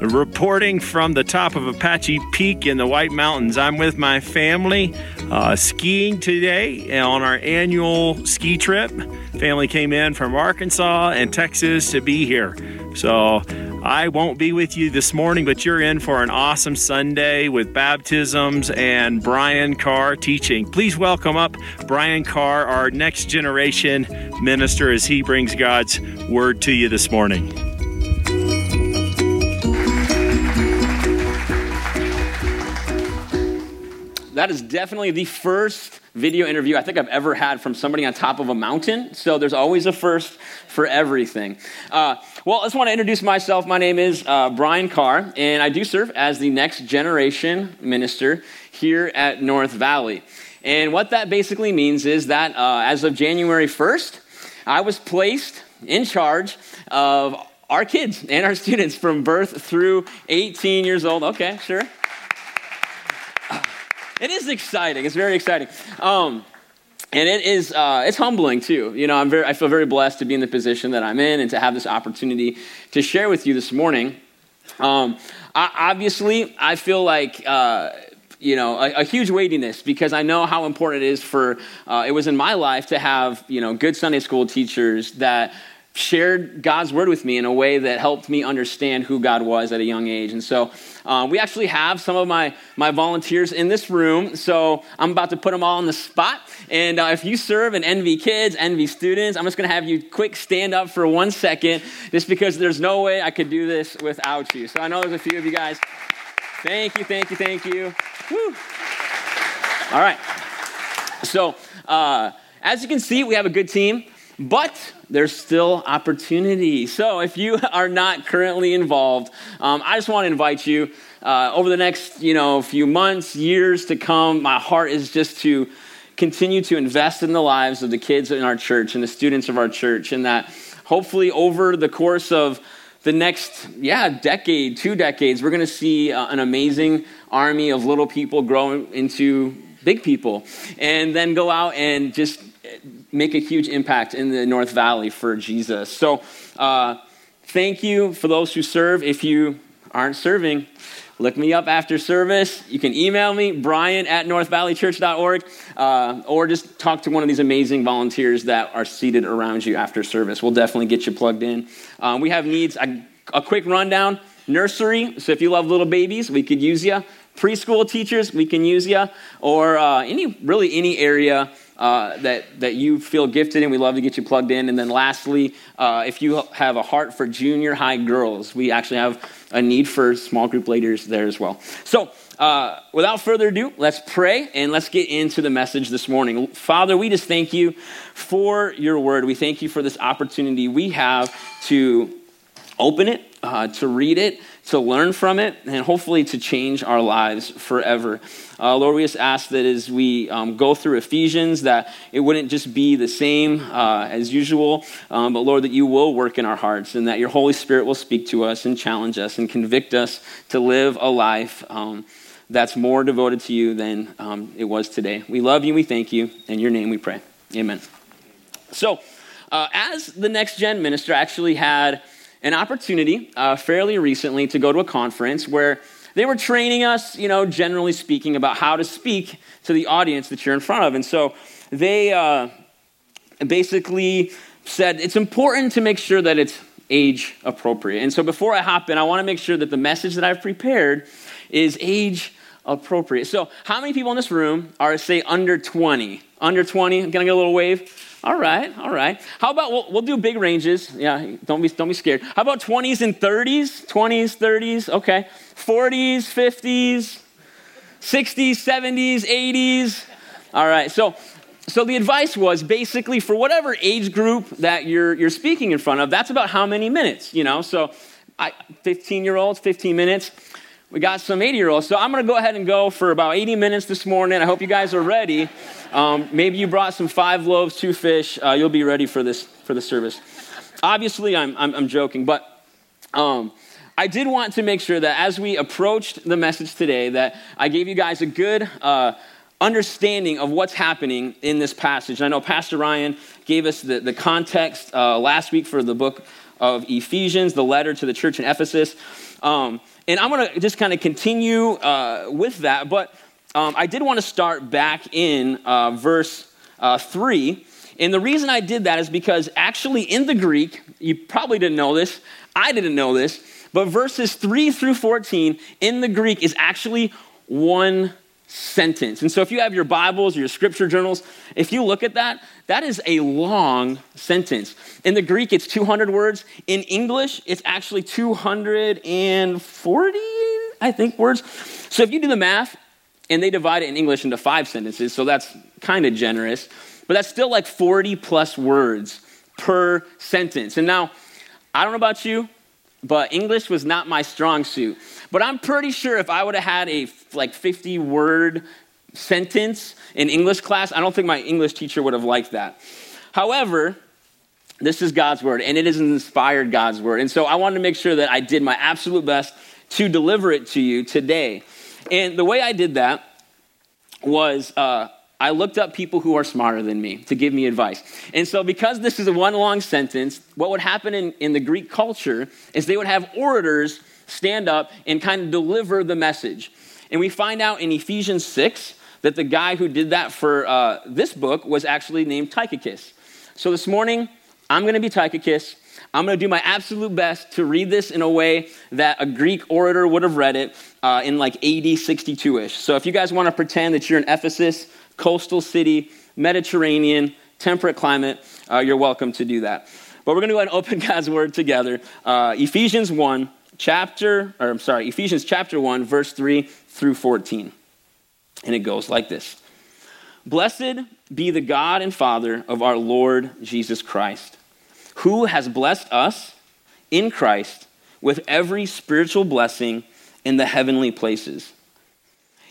reporting from the top of Apache Peak in the White Mountains. I'm with my family uh, skiing today on our annual ski trip. Family came in from Arkansas and Texas to be here. So I won't be with you this morning, but you're in for an awesome Sunday with baptisms and Brian Carr teaching. Please welcome up Brian Carr, our next generation minister, as he brings God's word to you this morning. That is definitely the first video interview I think I've ever had from somebody on top of a mountain. So there's always a first for everything. Uh, well, I just want to introduce myself. My name is uh, Brian Carr, and I do serve as the next generation minister here at North Valley. And what that basically means is that uh, as of January 1st, I was placed in charge of our kids and our students from birth through 18 years old. Okay, sure. It is exciting. It's very exciting. Um, and it is uh, it's humbling too you know i'm very i feel very blessed to be in the position that i'm in and to have this opportunity to share with you this morning um, I, obviously i feel like uh, you know a, a, huge weightiness because i know how important it is for uh, it was in my life to have you know good sunday school teachers that shared God's word with me in a way that helped me understand who God was at a young age. And so uh, we actually have some of my, my volunteers in this room. So I'm about to put them all on the spot. And uh, if you serve and NV kids, NV students, I'm just going to have you quick stand up for one second just because there's no way I could do this without you. So I know there's a few of you guys. Thank you, thank you, thank you. Woo. All right. So uh, as you can see, we have a good team. But there's still opportunity. So if you are not currently involved, um, I just want to invite you uh, over the next you know few months, years to come. My heart is just to continue to invest in the lives of the kids in our church and the students of our church, and that hopefully over the course of the next yeah decade, two decades, we're going to see uh, an amazing army of little people grow into big people, and then go out and just make a huge impact in the North Valley for Jesus. So, uh, thank you for those who serve. If you aren't serving, look me up after service. You can email me, brian at northvalleychurch.org, uh, or just talk to one of these amazing volunteers that are seated around you after service. We'll definitely get you plugged in. Um, we have needs, a, a quick rundown nursery. So if you love little babies, we could use you. Preschool teachers, we can use you. Or uh, any, really any area uh, that, that you feel gifted in. We love to get you plugged in. And then lastly, uh, if you have a heart for junior high girls, we actually have a need for small group leaders there as well. So, uh, without further ado, let's pray and let's get into the message this morning. Father, we just thank you for your word. We thank you for this opportunity we have to open it, uh, to read it, to learn from it, and hopefully to change our lives forever. Uh, Lord, we just ask that as we um, go through Ephesians, that it wouldn't just be the same uh, as usual, um, but Lord, that you will work in our hearts and that your Holy Spirit will speak to us and challenge us and convict us to live a life um, that's more devoted to you than um, it was today. We love you, we thank you. In your name we pray. Amen. So, uh, as the next gen minister, actually had an opportunity uh, fairly recently to go to a conference where they were training us, you know, generally speaking, about how to speak to the audience that you're in front of. And so they uh, basically said it's important to make sure that it's age appropriate. And so before I hop in, I want to make sure that the message that I've prepared is age appropriate. So, how many people in this room are, say, under 20? Under 20? Can I get a little wave? All right, all right. How about we'll, we'll do big ranges? Yeah, don't be don't be scared. How about 20s and 30s? 20s, 30s, okay. 40s, 50s, 60s, 70s, 80s. All right. So so the advice was basically for whatever age group that you're you're speaking in front of, that's about how many minutes, you know. So I, 15 year olds, 15 minutes. We got some 80 year olds. So I'm going to go ahead and go for about 80 minutes this morning. I hope you guys are ready. Um, maybe you brought some five loaves, two fish. Uh, you'll be ready for this for the service. Obviously, I'm, I'm, I'm joking, but um, I did want to make sure that as we approached the message today, that I gave you guys a good uh, understanding of what's happening in this passage. I know Pastor Ryan gave us the, the context uh, last week for the book of Ephesians, the letter to the church in Ephesus. Um, and I'm going to just kind of continue uh, with that, but um, I did want to start back in uh, verse uh, 3. And the reason I did that is because actually in the Greek, you probably didn't know this, I didn't know this, but verses 3 through 14 in the Greek is actually one sentence. And so if you have your Bibles or your scripture journals, if you look at that, that is a long sentence. In the Greek, it's 200 words. In English, it's actually 240, I think, words. So if you do the math, and they divide it in English into five sentences, so that's kind of generous, but that's still like 40 plus words per sentence. And now, I don't know about you, but English was not my strong suit. But I'm pretty sure if I would have had a like 50 word sentence in English class, I don't think my English teacher would have liked that. However, this is God's word, and it is an inspired God's word. And so I wanted to make sure that I did my absolute best to deliver it to you today. And the way I did that was uh, I looked up people who are smarter than me to give me advice. And so, because this is a one long sentence, what would happen in, in the Greek culture is they would have orators stand up and kind of deliver the message. And we find out in Ephesians 6 that the guy who did that for uh, this book was actually named Tychicus. So, this morning, I'm going to be Tychicus. I'm going to do my absolute best to read this in a way that a Greek orator would have read it uh, in like AD 62 ish. So, if you guys want to pretend that you're in Ephesus, coastal city, Mediterranean, temperate climate, uh, you're welcome to do that. But we're going to go ahead and open God's word together. Uh, Ephesians 1, chapter, or I'm sorry, Ephesians chapter 1, verse 3 through 14. And it goes like this Blessed be the God and Father of our Lord Jesus Christ, who has blessed us in Christ with every spiritual blessing in the heavenly places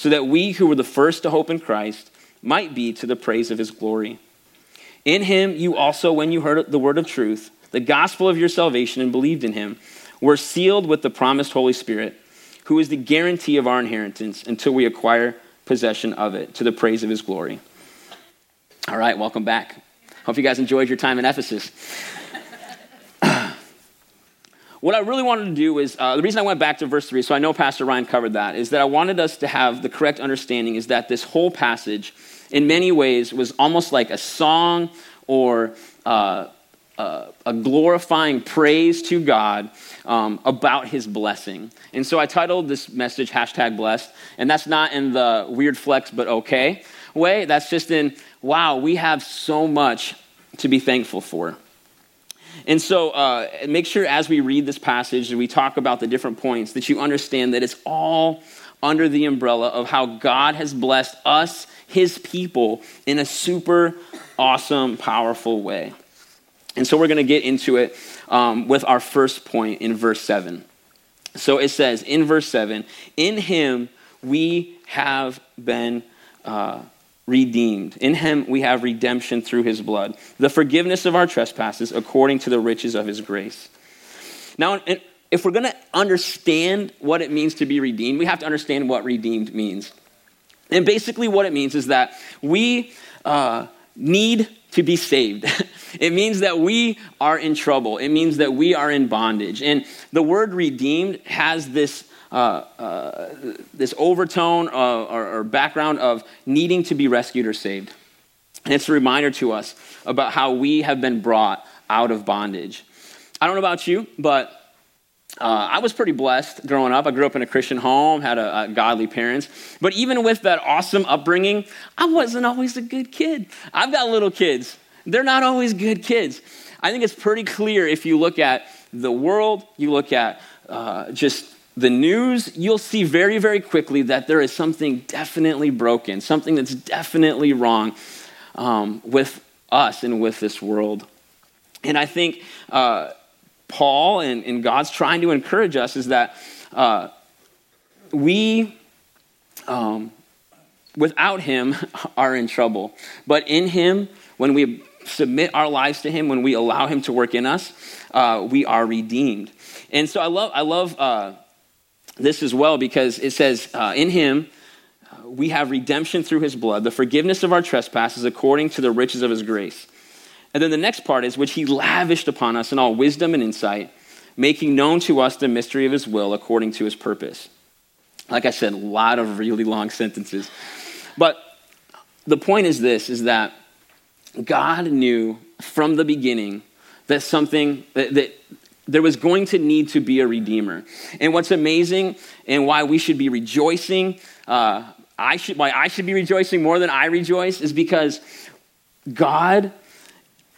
so that we who were the first to hope in Christ might be to the praise of his glory. In him, you also, when you heard the word of truth, the gospel of your salvation, and believed in him, were sealed with the promised Holy Spirit, who is the guarantee of our inheritance until we acquire possession of it, to the praise of his glory. All right, welcome back. Hope you guys enjoyed your time in Ephesus. What I really wanted to do is uh, the reason I went back to verse 3, so I know Pastor Ryan covered that, is that I wanted us to have the correct understanding is that this whole passage, in many ways, was almost like a song or uh, uh, a glorifying praise to God um, about his blessing. And so I titled this message hashtag blessed, and that's not in the weird flex but okay way. That's just in, wow, we have so much to be thankful for. And so uh, make sure as we read this passage and we talk about the different points that you understand that it's all under the umbrella of how God has blessed us, his people, in a super awesome, powerful way. And so we're going to get into it um, with our first point in verse 7. So it says in verse 7 In him we have been uh, redeemed. In him we have redemption through his blood, the forgiveness of our trespasses according to the riches of his grace. Now, if we're going to understand what it means to be redeemed, we have to understand what redeemed means. And basically, what it means is that we uh, need to be saved. It means that we are in trouble. It means that we are in bondage. And the word redeemed has this, uh, uh, this overtone uh, or, or background of needing to be rescued or saved. And it's a reminder to us about how we have been brought out of bondage. I don't know about you, but uh, I was pretty blessed growing up. I grew up in a Christian home, had a, a, godly parents. But even with that awesome upbringing, I wasn't always a good kid. I've got little kids. They're not always good kids. I think it's pretty clear if you look at the world, you look at uh, just the news, you'll see very, very quickly that there is something definitely broken, something that's definitely wrong um, with us and with this world. And I think uh, Paul and, and, God's trying to encourage us is that uh, we, um, without Him, are in trouble. But in Him, when we submit our lives to Him, when we allow Him to work in us, uh, we are redeemed. And so I love, I love uh, this as well because it says, uh, in Him, uh, we have redemption through His blood, the forgiveness of our trespasses according to the riches of His grace. And then the next part is, which He lavished upon us in all wisdom and insight, making known to us the mystery of His will according to His purpose. Like I said, a lot of really long sentences. But the point is this is that God knew from the beginning that something, that, that there was going to need to be a redeemer. And what's amazing and why we should be rejoicing, uh, I should, why I should be rejoicing more than I rejoice is because God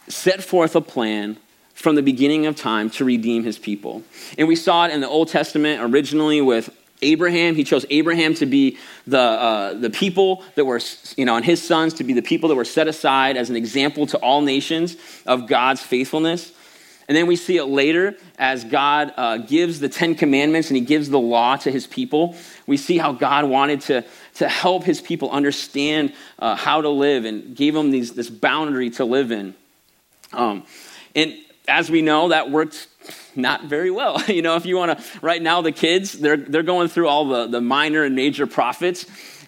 set forth a plan from the beginning of time to redeem his people. And we saw it in the Old Testament originally with Abraham. He chose Abraham to be the, uh, the people that were, you know, and his sons to be the people that were set aside as an example to all nations of God's faithfulness. And then we see it later as God uh, gives the Ten Commandments and he gives the law to his people. We see how God wanted to, to help his people understand uh, how to live and gave them these, this boundary to live in. Um, and as we know, that worked not very well. You know, if you want to, right now, the kids, they're, they're going through all the, the minor and major prophets.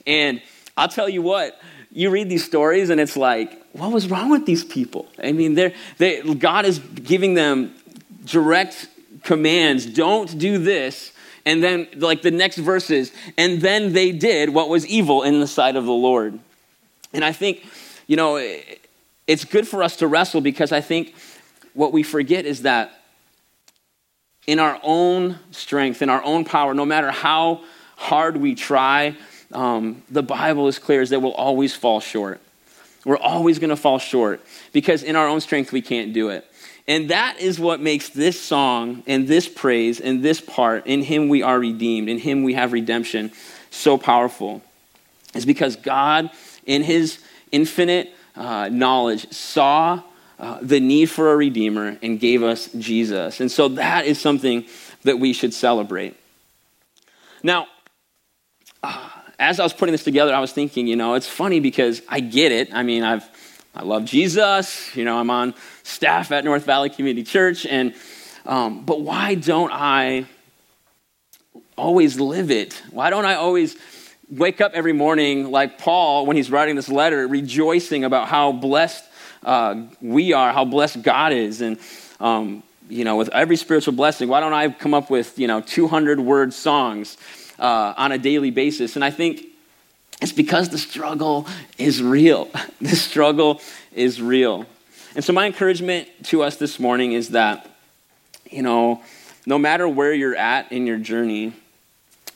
And I'll tell you what, you read these stories and it's like, what was wrong with these people? I mean, they're, they, God is giving them direct commands don't do this. And then, like the next verses, and then they did what was evil in the sight of the Lord. And I think, you know, it's good for us to wrestle because I think what we forget is that in our own strength, in our own power, no matter how hard we try, um, the Bible is clear is that we'll always fall short. We're always going to fall short because in our own strength we can't do it. And that is what makes this song and this praise and this part, in Him we are redeemed, in Him we have redemption, so powerful. Is because God, in His infinite uh, knowledge, saw uh, the need for a redeemer and gave us Jesus. And so that is something that we should celebrate. Now, uh, as I was putting this together, I was thinking, you know, it's funny because I get it. I mean, I've I love Jesus. You know, I'm on staff at North Valley Community Church, and um, but why don't I always live it? Why don't I always wake up every morning like Paul when he's writing this letter, rejoicing about how blessed uh, we are, how blessed God is, and um, you know, with every spiritual blessing, why don't I come up with you know 200 word songs uh, on a daily basis? And I think it's because the struggle is real. the struggle is real. And so my encouragement to us this morning is that you know, no matter where you're at in your journey,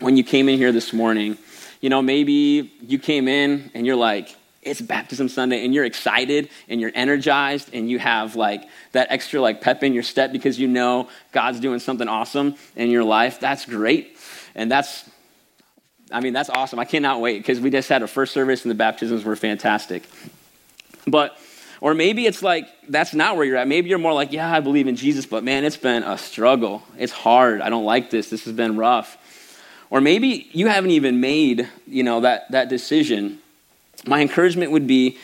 when you came in here this morning, you know, maybe you came in and you're like, it's baptism sunday and you're excited and you're energized and you have like that extra like pep in your step because you know god's doing something awesome in your life that's great and that's i mean that's awesome. I cannot wait because we just had a first service and the baptisms were fantastic. But or maybe it's like that's not where you're at. Maybe you're more like yeah i believe in jesus but man it's been a struggle. It's hard. I don't like this. This has been rough. Or maybe you haven't even made, you know, that, that decision. My encouragement would be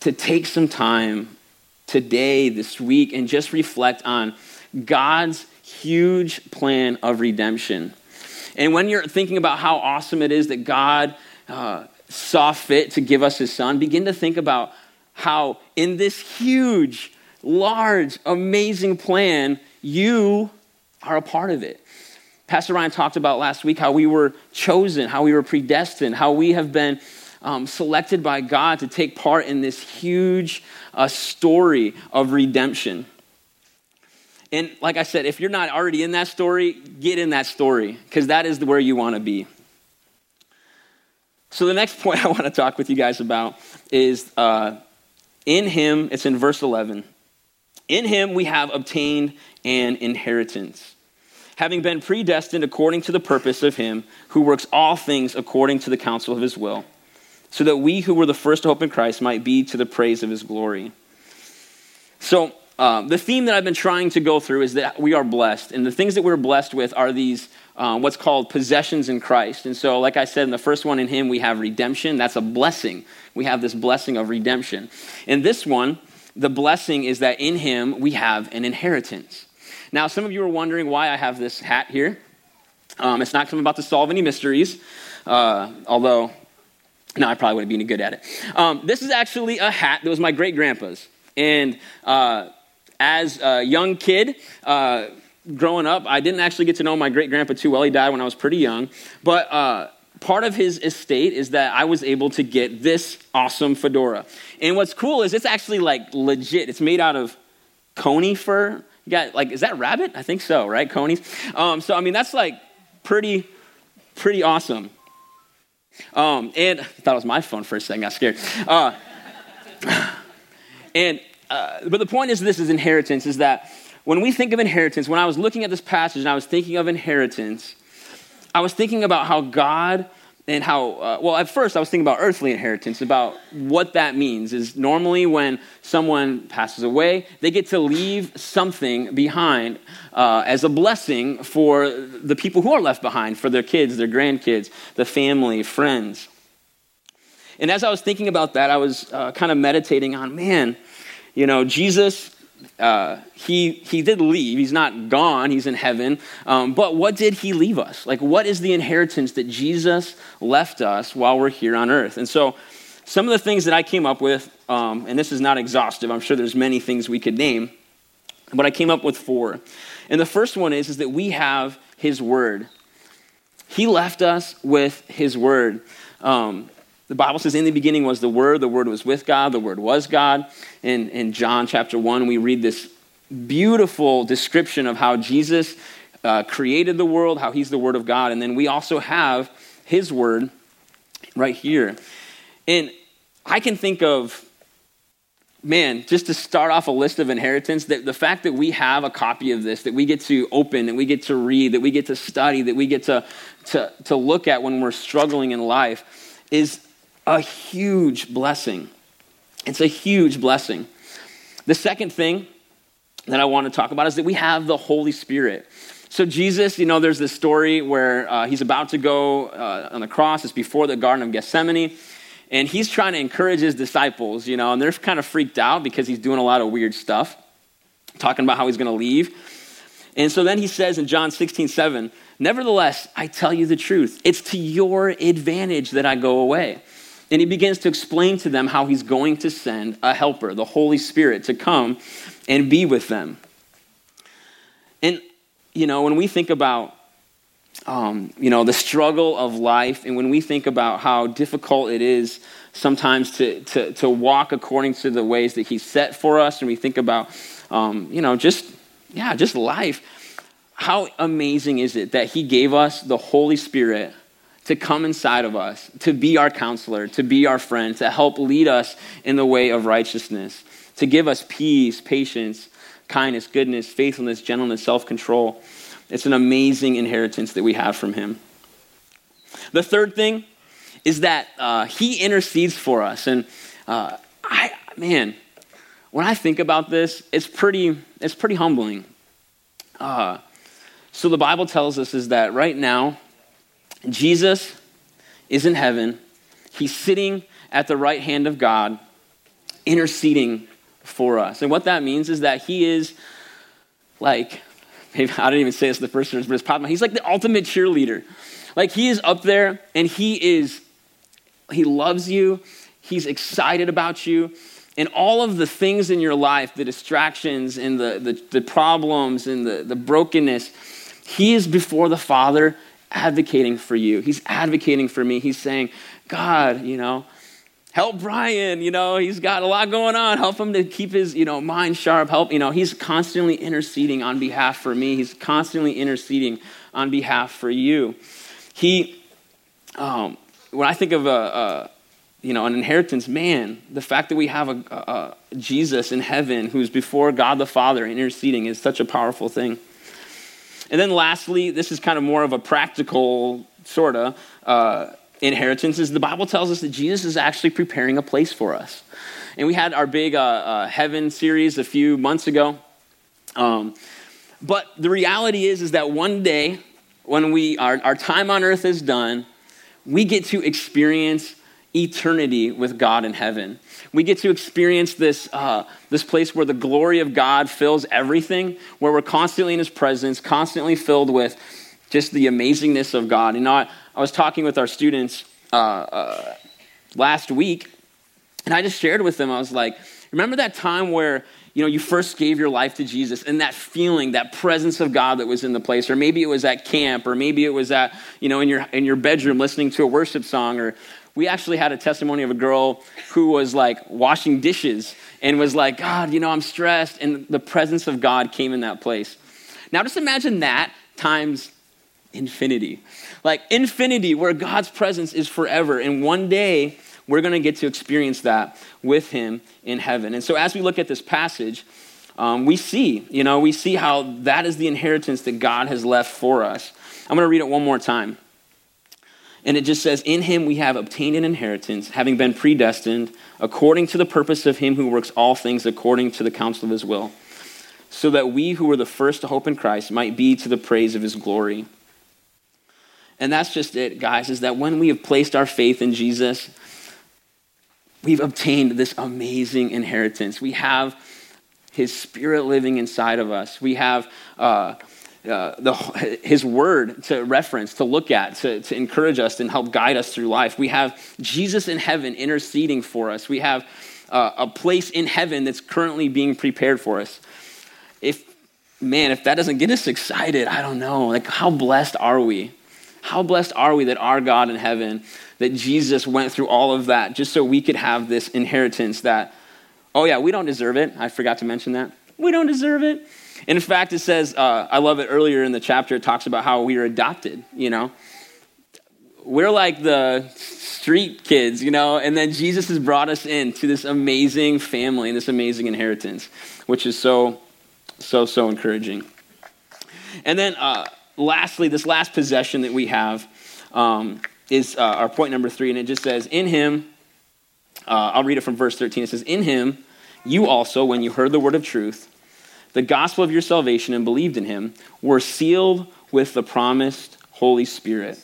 to take some time today, this week, and just reflect on God's huge plan of redemption. And when you're thinking about how awesome it is that God uh, saw fit to give us his son, begin to think about how in this huge large, amazing plan. You are a part of it. Pastor Ryan talked about last week how we were chosen, how we were predestined, how we have been um, selected by God to take part in this huge uh, story of redemption. And like I said, if you're not already in that story, get in that story because that is where you want to be. So, the next point I want to talk with you guys about is uh, in Him, it's in verse 11. In Him we have obtained an inheritance having been predestined according to the purpose of him who works all things according to the counsel of his will, so that we who were the first to hope in Christ might be to the praise of his glory. So, um, the theme that I've been trying to go through is that we are blessed. And the things that we're blessed with are these, um, what's called possessions in Christ. And so, like I said, in the first one in Him, we have redemption. That's a blessing. We have this blessing of redemption. In this one, the blessing is that in Him, we have an inheritance. Now, some of you are wondering why I have this hat here. Um, it's not because I'm about to solve any mysteries, uh, although, no, I probably wouldn't be any good at it. Um, this is actually a hat that was my great grandpa's. And uh, as a young kid, uh, growing up, I didn't actually get to know my great grandpa too well. He died when I was pretty young. But uh, part of his estate is that I was able to get this awesome fedora. And what's cool is it's actually like legit. It's made out of coney fur. You got like, is that rabbit? I think so, right? Conies. Um, so I mean, that's like pretty, pretty awesome. Um, and I thought it was my phone for a second. Got scared. Uh, and uh, but the point is, this is inheritance. Is that when we think of inheritance? When I was looking at this passage and I was thinking of inheritance, I was thinking about how God and how uh, well at first i was thinking about earthly inheritance about what that means is normally when someone passes away they get to leave something behind uh, as a blessing for the people who are left behind for their kids their grandkids the family friends and as i was thinking about that i was uh, kind of meditating on man you know jesus uh, he, he did leave. He's not gone. He's in heaven. Um, but what did he leave us? Like, what is the inheritance that Jesus left us while we're here on earth? And so, some of the things that I came up with, um, and this is not exhaustive, I'm sure there's many things we could name, but I came up with four. And the first one is, is that we have his word. He left us with his word. Um, the Bible says, in the beginning was the Word, the Word was with God, the Word was God. In, in John chapter 1, we read this beautiful description of how Jesus uh, created the world, how He's the Word of God. And then we also have His Word right here. And I can think of, man, just to start off a list of inheritance, that the fact that we have a copy of this, that we get to open, that we get to read, that we get to study, that we get to, to, to look at when we're struggling in life is a huge blessing. It's a huge blessing. The second thing that I want to talk about is that we have the Holy Spirit. So, Jesus, you know, there's this story where uh, he's about to go uh, on the cross. It's before the Garden of Gethsemane. And he's trying to encourage his disciples, you know, and they're kind of freaked out because he's doing a lot of weird stuff, talking about how he's going to leave. And so then he says in John 16, 7, Nevertheless, I tell you the truth. It's to your advantage that I go away. And he begins to explain to them how he's going to send a helper, the Holy Spirit, to come and be with them. And, you know, when we think about, um, you know, the struggle of life, and when we think about how difficult it is sometimes to, to, to walk according to the ways that he's set for us, and we think about, um, you know, just, yeah, just life, how amazing is it that he gave us the Holy Spirit to come inside of us, to be our counselor, to be our friend, to help lead us in the way of righteousness, to give us peace, patience, kindness, goodness, faithfulness, gentleness, self control. It's an amazing inheritance that we have from Him. The third thing is that uh, He intercedes for us. And uh, I, man, when I think about this, it's pretty, it's pretty humbling. Uh, so the Bible tells us is that right now, Jesus is in heaven. He's sitting at the right hand of God, interceding for us. And what that means is that he is like, maybe I didn't even say this in the first verse, but it's probably, he's like the ultimate cheerleader. Like he is up there and he is, he loves you. He's excited about you. and all of the things in your life, the distractions and the, the, the problems and the, the brokenness, He is before the Father advocating for you. He's advocating for me. He's saying, God, you know, help Brian, you know, he's got a lot going on. Help him to keep his, you know, mind sharp. Help, you know, he's constantly interceding on behalf for me. He's constantly interceding on behalf for you. He, um, when I think of a, a you know, an inheritance, man, the fact that we have a, a, a, Jesus in heaven who's before God the Father interceding is such a powerful thing. And then lastly, this is kind of more of a practical sort of uh, inheritance, is the Bible tells us that Jesus is actually preparing a place for us. And we had our big uh, uh, heaven series a few months ago. Um, but the reality is, is that one day, when we, our, our time on earth is done, we get to experience eternity with God in heaven. We get to experience this, uh, this place where the glory of God fills everything, where we're constantly in His presence, constantly filled with just the amazingness of God. You know, I, I was talking with our students uh, uh, last week, and I just shared with them, I was like, remember that time where you know, you first gave your life to Jesus and that feeling, that presence of God that was in the place, or maybe it was at camp, or maybe it was at, you know, in your, in your bedroom listening to a worship song, or we actually had a testimony of a girl who was like washing dishes and was like, God, you know, I'm stressed. And the presence of God came in that place. Now, just imagine that times infinity. Like infinity, where God's presence is forever. And one day, we're going to get to experience that with Him in heaven. And so, as we look at this passage, um, we see, you know, we see how that is the inheritance that God has left for us. I'm going to read it one more time. And it just says, In him we have obtained an inheritance, having been predestined according to the purpose of him who works all things according to the counsel of his will, so that we who were the first to hope in Christ might be to the praise of his glory. And that's just it, guys, is that when we have placed our faith in Jesus, we've obtained this amazing inheritance. We have his spirit living inside of us. We have. Uh, uh, the, his word to reference, to look at, to, to encourage us and help guide us through life. We have Jesus in heaven interceding for us. We have uh, a place in heaven that's currently being prepared for us. If, man, if that doesn't get us excited, I don't know. Like, how blessed are we? How blessed are we that our God in heaven, that Jesus went through all of that just so we could have this inheritance that, oh, yeah, we don't deserve it. I forgot to mention that. We don't deserve it in fact, it says, uh, I love it earlier in the chapter, it talks about how we are adopted, you know. We're like the street kids, you know, and then Jesus has brought us into this amazing family and this amazing inheritance, which is so, so, so encouraging. And then, uh, lastly, this last possession that we have um, is uh, our point number three, and it just says, In him, uh, I'll read it from verse 13. It says, In him, you also, when you heard the word of truth, the gospel of your salvation and believed in him were sealed with the promised Holy Spirit,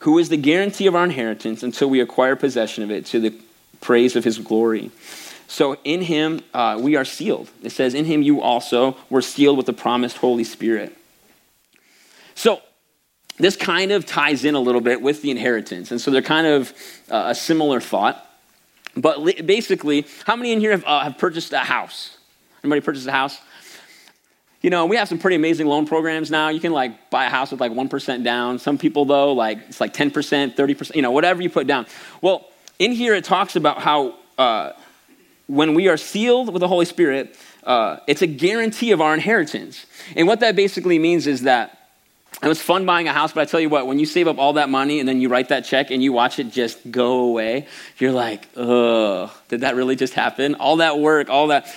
who is the guarantee of our inheritance until we acquire possession of it to the praise of his glory. So in him, uh, we are sealed. It says, In him you also were sealed with the promised Holy Spirit. So this kind of ties in a little bit with the inheritance. And so they're kind of uh, a similar thought. But basically, how many in here have, uh, have purchased a house? Anybody purchase a house? You know, we have some pretty amazing loan programs now. You can like buy a house with like 1% down. Some people though, like it's like 10%, 30%, you know, whatever you put down. Well, in here it talks about how uh, when we are sealed with the Holy Spirit, uh, it's a guarantee of our inheritance. And what that basically means is that it was fun buying a house, but I tell you what, when you save up all that money and then you write that check and you watch it just go away, you're like, ugh, did that really just happen? All that work, all that.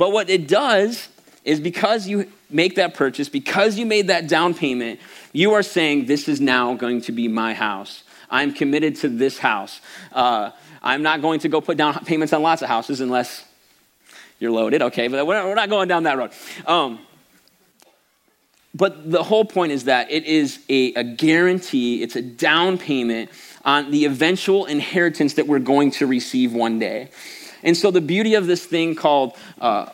But what it does is because you make that purchase, because you made that down payment, you are saying, This is now going to be my house. I'm committed to this house. Uh, I'm not going to go put down payments on lots of houses unless you're loaded, okay? But we're not going down that road. Um, but the whole point is that it is a, a, guarantee, it's a down payment on the eventual inheritance that we're going to receive one day. And so, the beauty of this thing called uh,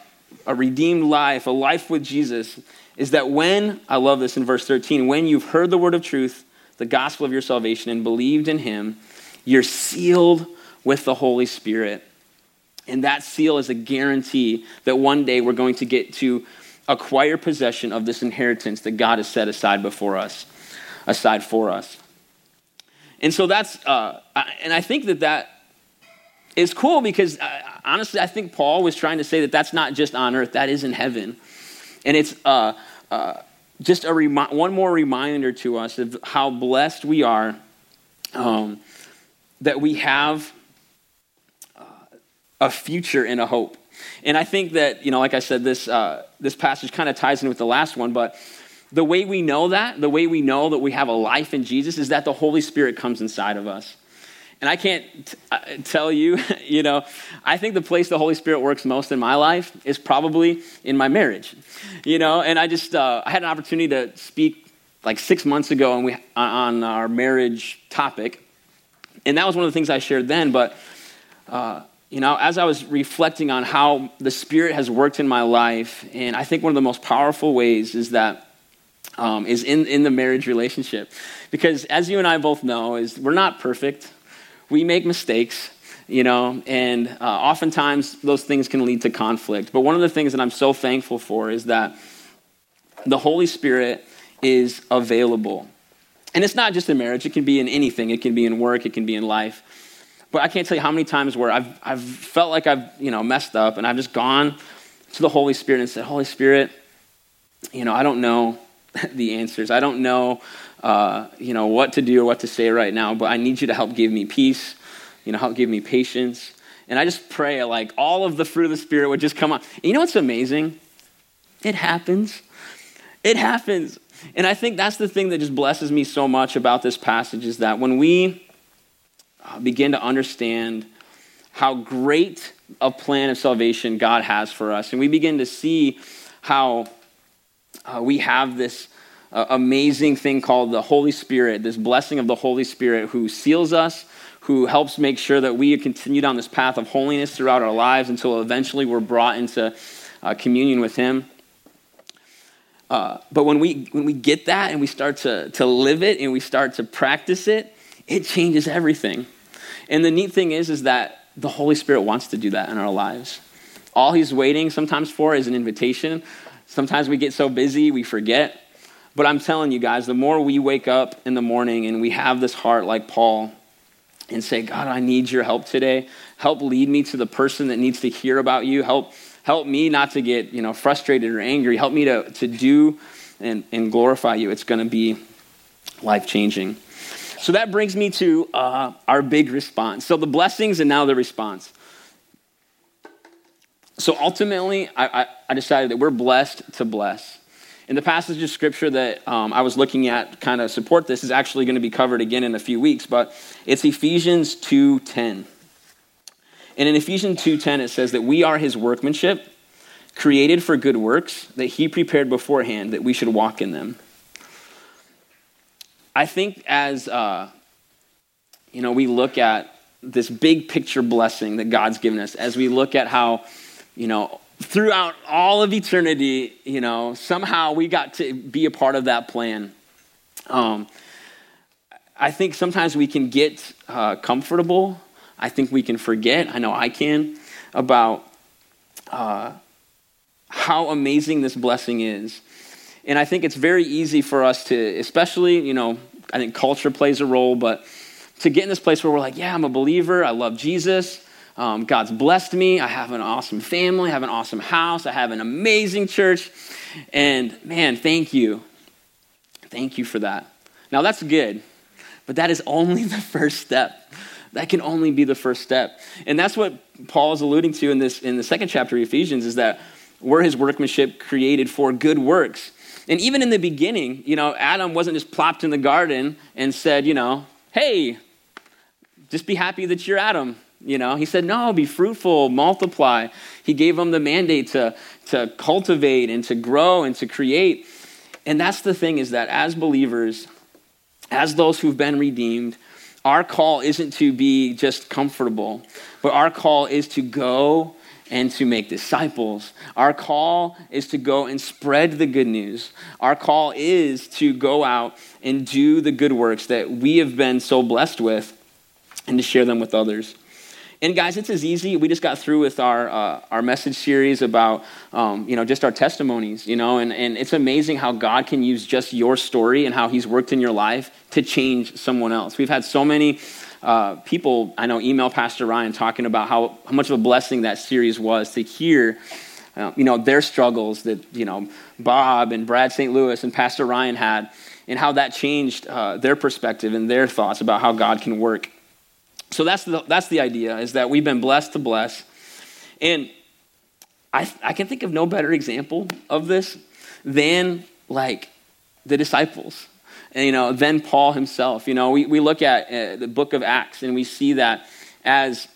a redeemed life, a life with Jesus, is that when, I love this in verse 13, when you've heard the word of truth, the gospel of your salvation, and believed in him, you're sealed with the Holy Spirit. And that seal is a guarantee that one day we're going to get to acquire possession of this inheritance that God has set aside before us, aside for us. And so that's, uh, and I think that that is cool because uh, honestly, I think Paul was trying to say that that's not just on earth, that is in heaven. And it's uh, uh, just a remi- one more reminder to us of how blessed we are um, that we have uh, a future and a hope. And I think that, you know, like I said, this, uh, this passage kind of ties in with the last one, but the way we know that, the way we know that we have a life in Jesus, is that the Holy Spirit comes inside of us. And I can't t- uh, tell you, you know, I think the place the Holy Spirit works most in my life is probably in my marriage, you know. And I just uh, I had an opportunity to speak like six months ago on, we, on our marriage topic, and that was one of the things I shared then. But uh, you know, as I was reflecting on how the Spirit has worked in my life, and I think one of the most powerful ways is that um, is in, in the marriage relationship. Because as you and I both know, is we're not perfect. We make mistakes, you know, and uh, oftentimes those things can lead to conflict. But one of the things that I'm so thankful for is that the Holy Spirit is available. And it's not just in marriage, it can be in anything. It can be in work, it can be in life. But I can't tell you how many times where I've, I've felt like I've, you know, messed up and I've just gone to the Holy Spirit and said, Holy Spirit, you know, I don't know the answers. I don't know, uh, you know, what to do or what to say right now, but I need you to help give me peace, you know, help give me patience. And I just pray like all of the fruit of the Spirit would just come on. And you know what's amazing? It happens. It happens. And I think that's the thing that just blesses me so much about this passage is that when we uh, begin to understand how great a plan of salvation God has for us, and we begin to see how uh, we have this amazing thing called the Holy Spirit, this blessing of the Holy Spirit who seals us, who helps make sure that we continue down this path of holiness throughout our lives until eventually we're brought into uh, communion with Him. Uh, but when we, when we get that and we start to, to live it and we start to practice it, it changes everything. And the neat thing is, is that the Holy Spirit wants to do that in our lives. All He's waiting sometimes for is an invitation Sometimes we get so busy, we forget. But I'm telling you guys, the more we wake up in the morning and we have this heart like Paul and say, God, I need your help today. Help lead me to the person that needs to hear about you. Help, help me not to get you know, frustrated or angry. Help me to, to do and, and glorify you. It's going to be life changing. So that brings me to uh, our big response. So the blessings and now the response. So ultimately, I, I, I, decided that we're blessed to bless. And the passage of scripture that um, I was looking at kind of support this is actually going to be covered again in a few weeks, but it's Ephesians 2.10. And in Ephesians 2.10, it says that we are his workmanship, created for good works, that he prepared beforehand that we should walk in them. I think as, uh, you know, we look at this big picture blessing that God's given us, as we look at how you know, throughout all of eternity, you know, somehow we got to be a part of that plan. Um, I think sometimes we can get uh, comfortable. I think we can forget, I know I can, about uh, how amazing this blessing is. And I think it's very easy for us to, especially, you know, I think culture plays a role, but to get in this place where we're like, yeah, I'm a believer, I love Jesus. Um, God's blessed me. I have an awesome family. I have an awesome house. I have an amazing church. And man, thank you. Thank you for that. Now, that's good, but that is only the first step. That can only be the first step. And that's what Paul is alluding to in, this, in the second chapter of Ephesians is that we're his workmanship created for good works. And even in the beginning, you know, Adam wasn't just plopped in the garden and said, you know, hey, just be happy that you're Adam. You know, he said, no, be fruitful, multiply. He gave them the mandate to, to cultivate and to grow and to create. And that's the thing is that as believers, as those who've been redeemed, our call isn't to be just comfortable, but our call is to go and to make disciples. Our call is to go and spread the good news. Our call is to go out and do the good works that we have been so blessed with and to share them with others. And guys, it's as easy. We just got through with our, uh, our message series about, um, you know, just our testimonies, you know, and, and it's amazing how God can use just your story and how he's worked in your life to change someone else. We've had so many uh, people, I know, email Pastor Ryan talking about how, how much of a blessing that series was to hear, uh, you know, their struggles that, you know, Bob and Brad St. Louis and Pastor Ryan had and how that changed uh, their perspective and their thoughts about how God can work so that's the, that's the idea, is that we've been blessed to bless. And I, I can think of no better example of this than like the disciples. And, you know, than Paul himself. You know, we, we look at uh, the book of Acts and we see that as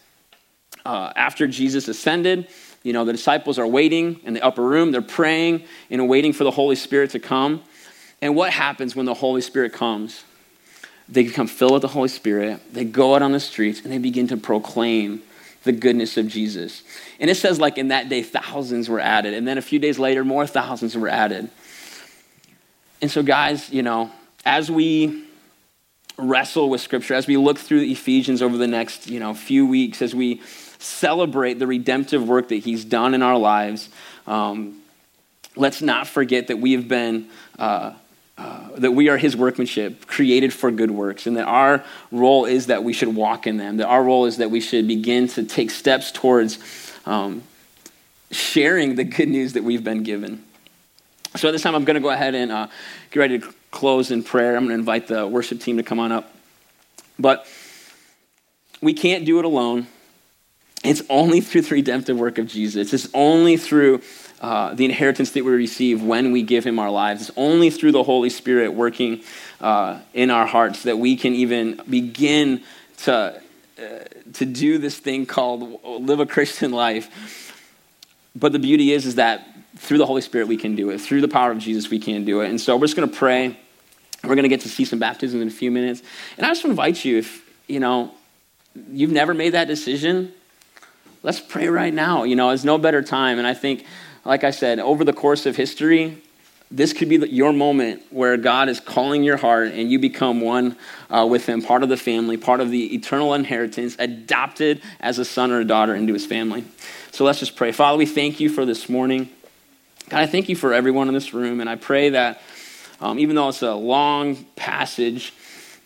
uh, after Jesus ascended, you know, the disciples are waiting in the upper room, they're praying and waiting for the Holy Spirit to come. And what happens when the Holy Spirit comes? They become filled with the Holy Spirit. They go out on the streets and they begin to proclaim the goodness of Jesus. And it says, like, in that day, thousands were added. And then a few days later, more thousands were added. And so, guys, you know, as we wrestle with Scripture, as we look through Ephesians over the next, you know, few weeks, as we celebrate the redemptive work that He's done in our lives, um, let's not forget that we have been. Uh, uh, that we are his workmanship, created for good works, and that our role is that we should walk in them, that our role is that we should begin to take steps towards um, sharing the good news that we've been given. So at this time, I'm going to go ahead and uh, get ready to close in prayer. I'm going to invite the worship team to come on up. But we can't do it alone. It's only through the redemptive work of Jesus. It's only through uh, the inheritance that we receive when we give Him our lives. It's only through the Holy Spirit working uh, in our hearts that we can even begin to, uh, to do this thing called live a Christian life. But the beauty is, is that through the Holy Spirit we can do it. Through the power of Jesus we can do it. And so we're just going to pray. We're going to get to see some baptism in a few minutes. And I just invite you, if you know you've never made that decision, let's pray right now. You know, there's no better time. And I think like I said, over the course of history, this could be your moment where God is calling your heart and you become one uh, with Him, part of the family, part of the eternal inheritance, adopted as a son or a daughter into His family. So let's just pray. Father, we thank you for this morning. God, I thank you for everyone in this room, and I pray that um, even though it's a long passage,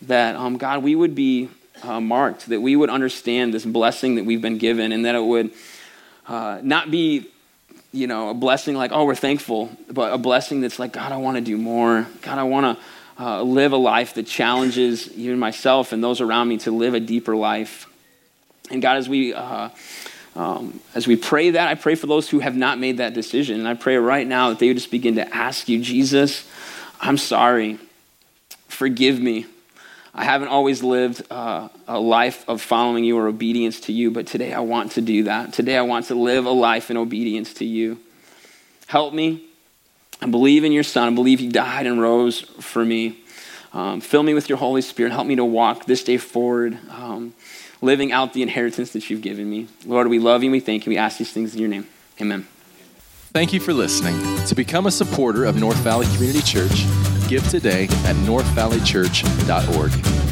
that um, God, we would be uh, marked, that we would understand this blessing that we've been given, and that it would uh, not be you know, a blessing like, oh, we're thankful, but a blessing that's like, God, I want to do more. God, I want to uh, live a life that challenges even myself and those around me to live a deeper life. And God, as we uh, um, as we pray that, I pray for those who have not made that decision, and I pray right now that they would just begin to ask you, Jesus, I'm sorry, forgive me. I haven't always lived uh, a life of following you or obedience to you, but today I want to do that. Today I want to live a life in obedience to you. Help me. I believe in your Son. I believe He died and rose for me. Um, fill me with your Holy Spirit. Help me to walk this day forward, um, living out the inheritance that you've given me. Lord, we love you and we thank you. We ask these things in your name. Amen. Thank you for listening. To become a supporter of North Valley Community Church, give today at northvalleychurch.org.